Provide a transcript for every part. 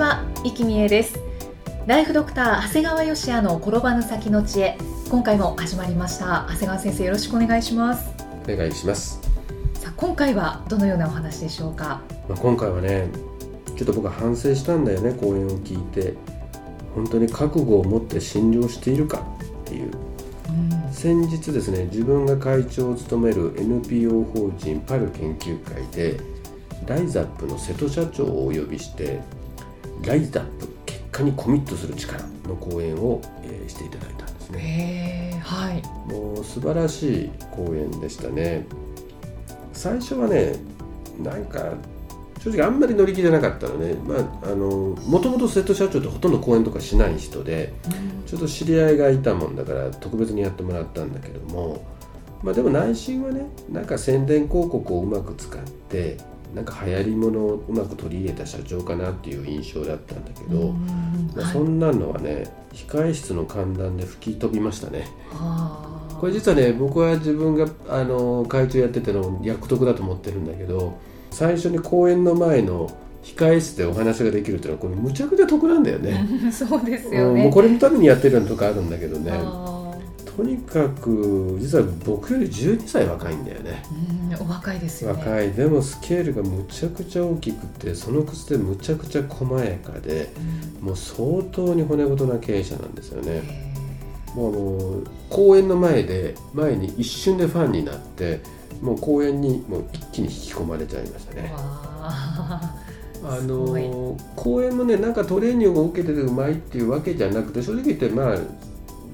は、生きみえです。ライフドクター長谷川芳也の転ばぬ先の知恵。今回も始まりました。長谷川先生よろしくお願いします。お願いします、さあ今回はどのようなお話でしょうか？まあ、今回はねちょっと僕は反省したんだよね講演を聞いて。本当に覚悟を持って診療しているかっていう。うん。先日ですね自分が会長を務める NPO 法人パル研究会でライザップの瀬戸社長をお呼びしてライザップ結果にコミットする力の講演を、えーしていただいたんですね。はい。もう素晴らしい講演でしたね。最初はねなんか正直あんまり乗り気じゃなかったのね。まああのもともと瀬戸社長ってほとんど講演とかしない人でちょっと知り合いがいたもんだから特別にやってもらったんだけども。まあでも内心はねなんか宣伝広告をうまく使ってなんか流行りものをうまく取り入れた社長かなっていう印象だったんだけど、まあ、そんなのはね控え室の歓談で吹き飛びましたね。はあこれ実はね僕は自分があの会長やってての役得だと思ってるんだけど最初に講演の前の控え室でお話ができるっていうのはこれむちゃくちゃ得なんだよね。そうですうん、よね、もうこれのためにやってるのとかあるんだけどね。あとにかく実は僕より12歳若いんだよね。お若いですよね。若い。でもスケールがむちゃくちゃ大きくてそのくせむちゃくちゃ細やかでうん。もう相当に骨太な経営者なんですよね。へもう公演の前で前に一瞬でファンになってもう公演にもう一気に引き込まれちゃいましたーねわ あの公演もねなんかトレーニングを受けててうまいっていうわけじゃなくて正直言ってまあ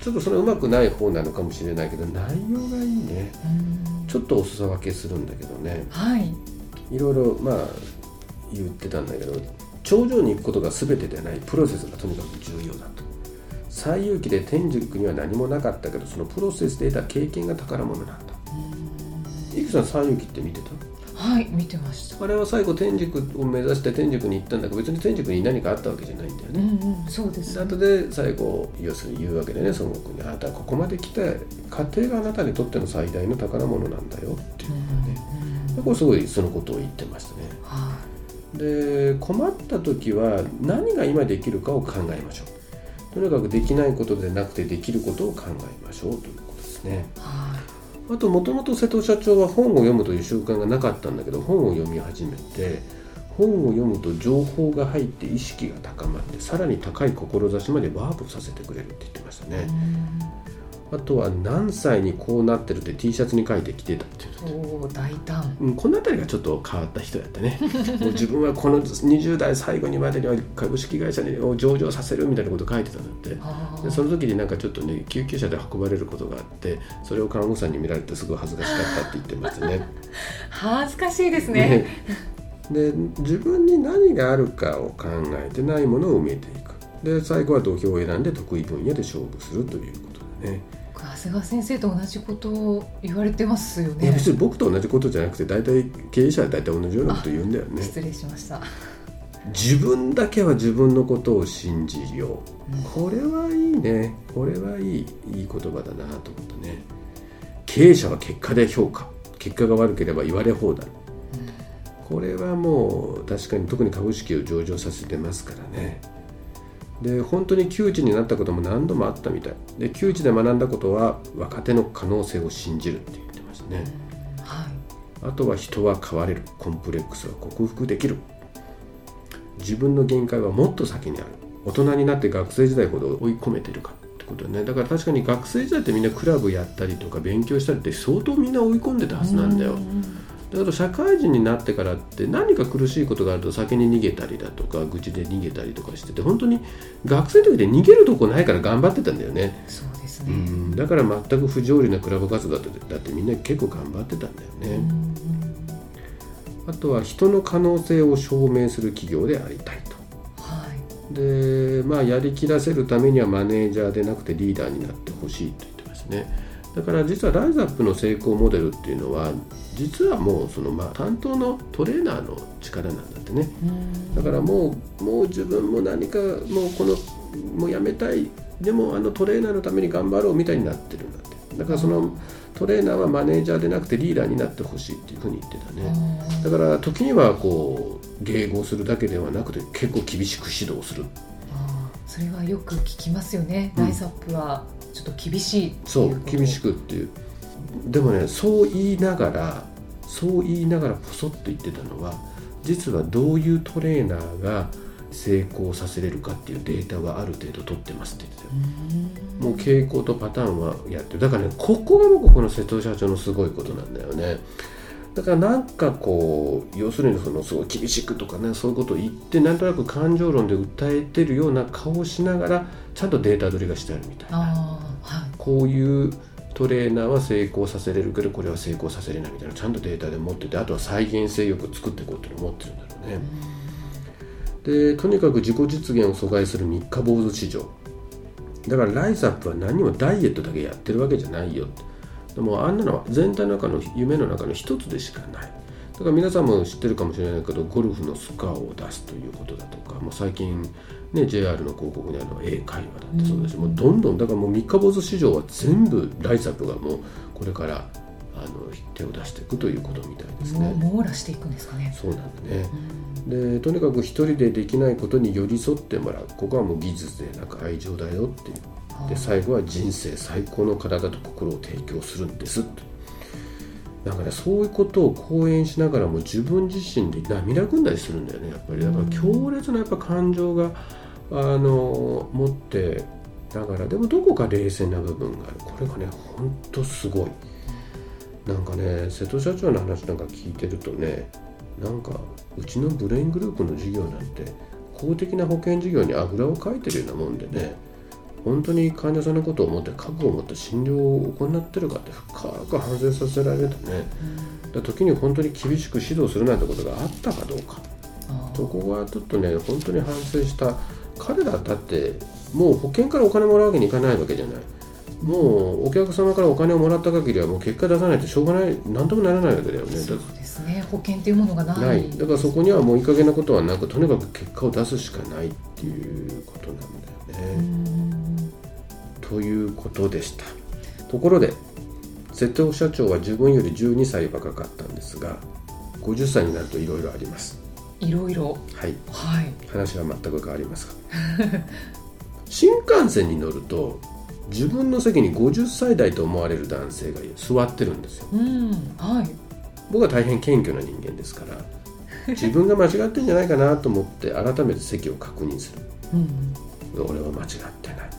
ちょっとそのうまくない方なのかもしれないけど内容がいいね。うん。ちょっとお裾分けするんだけどね。はい。いろいろまあ言ってたんだけど頂上に行くことが全てではない。プロセスがとにかく重要だと。最有機で天竺には何もなかったけどそのプロセスで得た経験が宝物なんだ。いくさん最有機って見てた？はい見てました。あれは最後天竺を目指して天竺に行ったんだけど別に天竺に何かあったわけじゃないんだようね、んうんそうですで後で最後要するに言うわけでね孫悟空にあなたはここまで来て家庭があなたにとっての最大の宝物なんだよっていううんね、うん。でこれすごいそのことを言ってましたね。はで困った時は何が今できるかを考えましょう。とにかくできないことでなくてできることを考えましょうということですね。いはああともともと瀬戸社長は本を読むという習慣がなかったんだけど本を読み始めて本を読むと情報が入って意識が高まってさらに高い志までワープさせてくれるって言ってましたね。あとは何歳にこうなってるって T シャツに書いてきてたっていうおお大胆。うん、この辺りがちょっと変わった人やったね。もう自分はこの20代最後にまでには株式会社にを上場させるみたいなこと書いてたんだって。あでその時になんかちょっとね救急車で運ばれることがあってそれを看護師さんに見られてすごい恥ずかしかったって言ってましたね。恥ずかしいですね。で自分に何があるかを考えてないものを埋めていく。で最後は土俵を選んで得意分野で勝負するということでね長谷川先生と同じことを言われてますよね。別に僕と同じことじゃなくて大体経営者は大体同じようなこと言うんだよね。失礼しました。自分だけは自分のことを信じよう、うん。これはいいね。これはいいいい言葉だなと思ったね。経営者は結果で評価。結果が悪ければ言われ放題。これはもう確かに特に株式を上場させてますからねで本当に窮地になったことも何度もあったみたい。で窮地で学んだことは若手の可能性を信じるって言ってましたね、はい。あとは人は変われる。コンプレックスは克服できる。自分の限界はもっと先にある。大人になって学生時代ほど追い込めてるかってことね。だから確かに学生時代ってみんなクラブやったりとか勉強したりって相当みんな追い込んでたはずなんだよ。うんだけど社会人になってからって何か苦しいことがあると先に逃げたりだとか愚痴で逃げたりとかしてて本当に学生の時で逃げるとこないから頑張ってたんだよね。そうですうね。ん。だから全く不条理なクラブ活動だってだってみんな結構頑張ってたんだよね、うんあとは人の可能性を証明する企業でありたいと。はい。でまあやりきらせるためにはマネージャーでなくてリーダーになってほしいと言ってますねだから実はライズアップの成功モデルっていうのは実はもうそのまあ担当のトレーナーの力なんだってね。うん。だからもうもう自分も何かもうこのもうやめたい。でもあのトレーナーのために頑張ろうみたいになってるんだって。だからそのトレーナーはマネージャーでなくてリーダーになってほしいっていうふうに言ってたね。あだから時にはこう迎合するだけではなくて結構厳しく指導する。あそれはよく聞きますよね。うん。ライズアップはちょっと厳しいそいう厳しくっていう。でもねそう言いながらそう言いながらポソッと言ってたのは実はどういうトレーナーが成功させれるかっていうデータはある程度取ってますって言ってたよ。うん。もう傾向とパターンはやってる。だからねここが僕この瀬戸社長のすごいことなんだよねだからなんかこう要するにそのすごい厳しくとかねそういうことを言ってなんとなく感情論で訴えてるような顔をしながらちゃんとデータ取りがしてあるみたいな。はい。こういうトレーナーは成功させれるけどこれは成功させれないみたいな。ちゃんとデータで持っててあとは再現性よく作っていこうっていうのを持ってるんだろうね。でとにかく自己実現を阻害する三日坊主市場。だからライズアップは何もダイエットだけやってるわけじゃないよでもあんなのは全体の中の夢の中の一つでしかない。だから皆さんも知ってるかもしれないけどゴルフのスコアを出すということだとかもう最近ね JR の広告にあの英会話だってそうだし、もうどんどんだからもう三日坊主市場は全部ライズアップがもうこれからあの手を出していくということみたいですもね。網羅していくんですかね。そうなんだね、でとにかく一人でできないことに寄り添ってもらう。ここはもう技術でなく愛情だよっていうで最後は人生最高の体と心を提供するんですって。なんかねそういうことを講演しながらも自分自身で涙ぐんだりするんだよねやっぱり。だから強烈なやっぱ感情があの持ってながらでもどこか冷静な部分がある。これがねほんとすごい。なんかね瀬戸社長の話なんか聞いてるとねなんかうちのブレイングループの事業なんて公的な保険事業にあぐらをかいてるようなもんでね本当に患者さんのことを思って覚悟を持って診療を行ってるかって深く反省させられるとねだから時に本当に厳しく指導するなんてことがあったかどうか。あそこはちょっとね本当に反省した彼らだってもう保険からお金もらうわけにいかないわけじゃない。もうお客様からお金をもらった限りはもう結果出さないとしょうがない。何ともならないわけだよね。だそうですね。保険っていうものがない。だからそこにはもういい加減なことはなくとにかく結果を出すしかないっていうことなんだようね、んということでしたところで瀬戸社長は自分より12歳若かったんですが50歳になるといろいろありますいろいろ。はいはい。話は全く変わりますが 新幹線に乗ると自分の席に50歳代と思われる男性が座ってるんですようん。はい。僕は大変謙虚な人間ですから 自分が間違ってんじゃないかなと思って改めて席を確認するうん。俺は間違ってない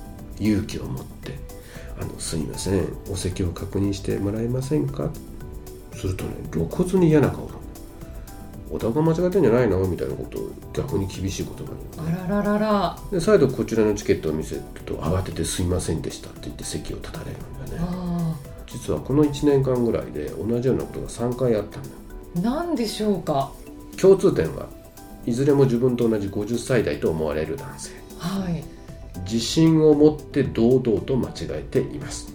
勇気を持って「あのすいませんお席を確認してもらえませんか?」するとね露骨に嫌な顔だお互い間違ってんじゃないの？みたいなことを逆に厳しい言葉にあらららら。で再度こちらのチケットを見せると慌てて「すいませんでした」って言って席を立たれるんだねあ実はこの1年間ぐらいで同じようなことが3回あったんだあ。なんでしょうか？共通点はいずれも自分と同じ50歳代と思われる男性はい。自信を持って堂々と間違えています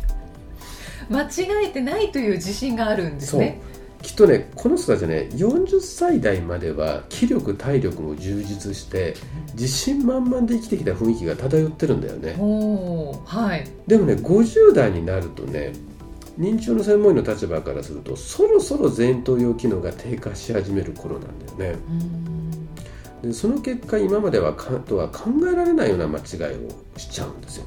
間違えてないという自信があるんですね。きっとねこの人たちね40歳代までは気力体力も充実して自信満々で生きてきた雰囲気が漂ってるんだよね。はい。でもね50代になるとね認知症の専門医の立場からするとそろそろ前頭葉機能が低下し始める頃なんだよねうん。でその結果今まではかとは考えられないような間違いをしちゃうんですよ。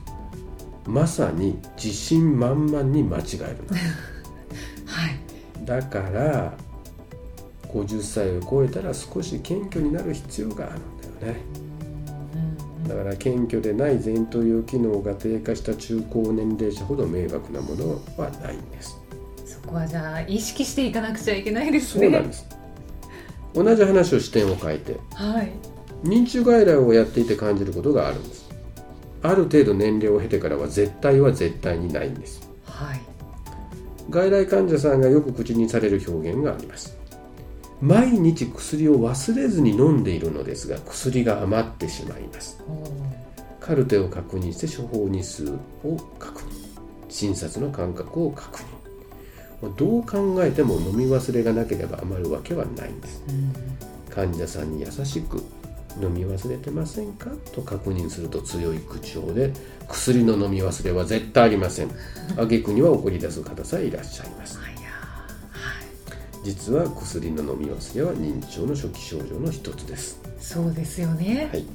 まさに自信満々に間違えるの はい。だから50歳を超えたら少し謙虚になる必要があるんだよね。うん。だから謙虚でない前頭葉機能が低下した中高年齢者ほど迷惑なものはないんです。そこはじゃあ意識していかなくちゃいけないですね。そうなんです同じ話を視点を変えてはい。認知症外来をやっていて感じることがあるんです。ある程度年齢を経てからは絶対は絶対にないんです。はい。外来患者さんがよく口にされる表現があります。毎日薬を忘れずに飲んでいるのですが薬が余ってしまいます。カルテを確認して処方日数を確認。診察の間隔を確認どう考えても飲み忘れがなければ余るわけはないんです。うん。患者さんに優しく飲み忘れてませんか？と確認すると強い口調で薬の飲み忘れは絶対ありません。挙句には怒り出す方さえいらっしゃいます。実は薬の飲み忘れは認知症の初期症状の一つです。そうですよね、はい。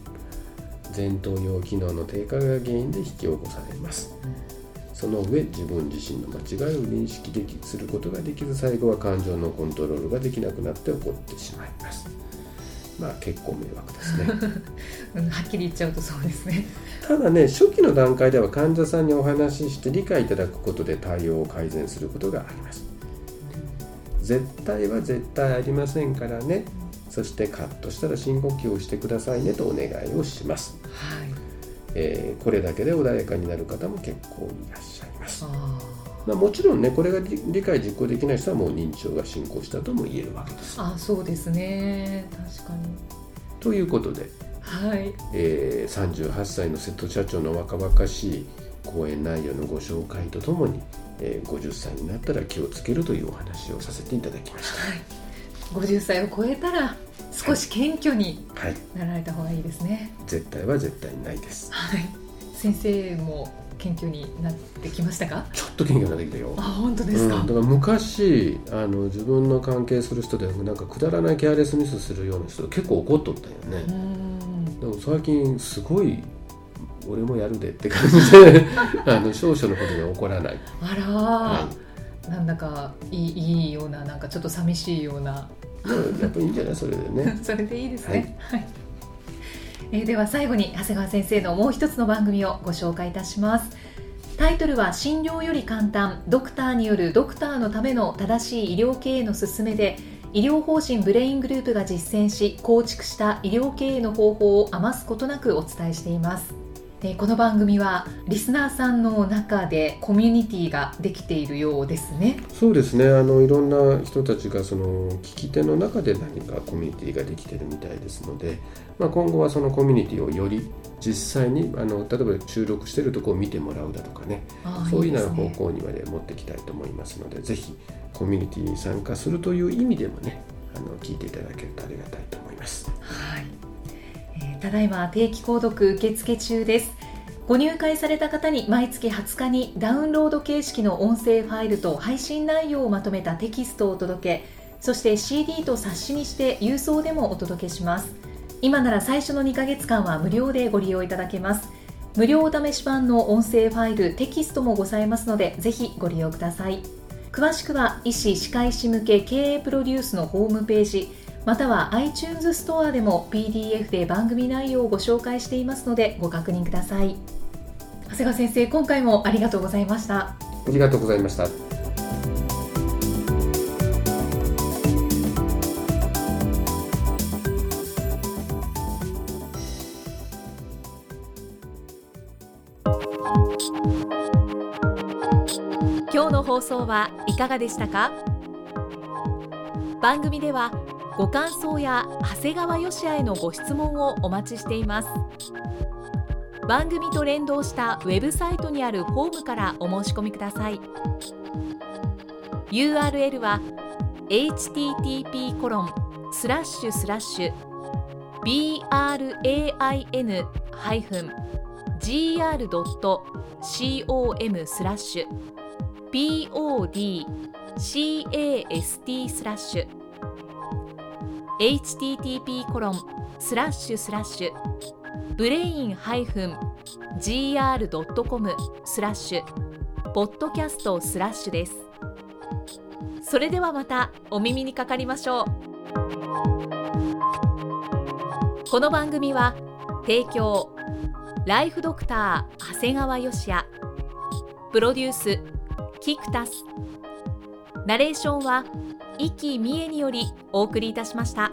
前頭葉機能の低下が原因で引き起こされますその上自分自身の間違いを認識できすることができず最後は感情のコントロールができなくなって起こってしまいます。まあ結構迷惑ですね。うん、はっきり言っちゃうとそうですね。ただね初期の段階では患者さんにお話しして理解いただくことで対応を改善することがあります。絶対は絶対ありませんからね。そしてカットしたら深呼吸をしてくださいねとお願いをします、はいえーこれだけで穏やかになる方も結構いらっしゃいます。あまあ、もちろんねこれが理理解実行できない人はもう認知症が進行したとも言えるわけです。ーあそうですね。確かに。ということで、はい。えー38歳の瀬戸社長の若々しい講演内容のご紹介とともに、えー50歳になったら気をつけるというお話をさせていただきまし50歳を超えたら少し謙虚になられた方がいいですね。絶対は絶対ないです。はい。先生も謙虚になってきましたか？ちょっと謙虚になってきたよ。あ本当ですか、うん、だから昔あの自分の関係する人でなんかくだらないケアレスミスするような人結構怒っとったよね、でも最近すごい俺もやるでって感じで あの少々のことには怒らない、あらー、はなんだかいいいいようななんかちょっと寂しいようなやっぱりいいんじゃないそれでね それでいいですね。はい。えーでは最後に長谷川先生のもう一つの番組をご紹介いたします。タイトルは診療より簡単ドクターによるドクターのための正しい医療経営の勧めで医療法人ブレイングループが実践し構築した医療経営の方法を余すことなくお伝えしています。えーこの番組はリスナーさんの中でコミュニティができているようですね。そうですね。あのいろんな人たちがその聞き手の中で何かコミュニティができてるみたいですので、まあ、今後はそのコミュニティをより実際にあの例えば収録してるとこを見てもらうだとかね。そういうような方向にまで持っていきたいと思いますのでぜひコミュニティに参加するという意味でもねあの聞いていただけるとありがたいと思います。はい、えーただいま定期購読受付中ですご入会された方に毎月20日にダウンロード形式の音声ファイルと配信内容をまとめたテキストをお届けそして CD と冊子にして郵送でもお届けします。今なら最初の2ヶ月間は無料でご利用いただけます。無料お試し版の音声ファイルテキストもございますのでぜひご利用ください。詳しくは医師・歯科医師向け経営プロデュースのホームページまたは iTunes ストアでも PDF で番組内容をご紹介していますのでご確認ください。長谷川先生今回もありがとうございました。ありがとうございました。今日の放送はいかがでしたか？番組ではご感想や長谷川よしあへのご質問をお待ちしています番組と連動したウェブサイトにあるフォームからお申し込みください。URL は http コロンスラッシュスラッシュ brain-gr.com スラッシュ podcast スラッシュ http コロンスラッシュスラッシュブレイン -gr.com スラッシュポッドキャストスラッシュです。それではまたお耳にかかりましょう。この番組は提供ライフドクター長谷川芳也プロデュースキクタス。ナレーションは生きみえによりお送りいたしました。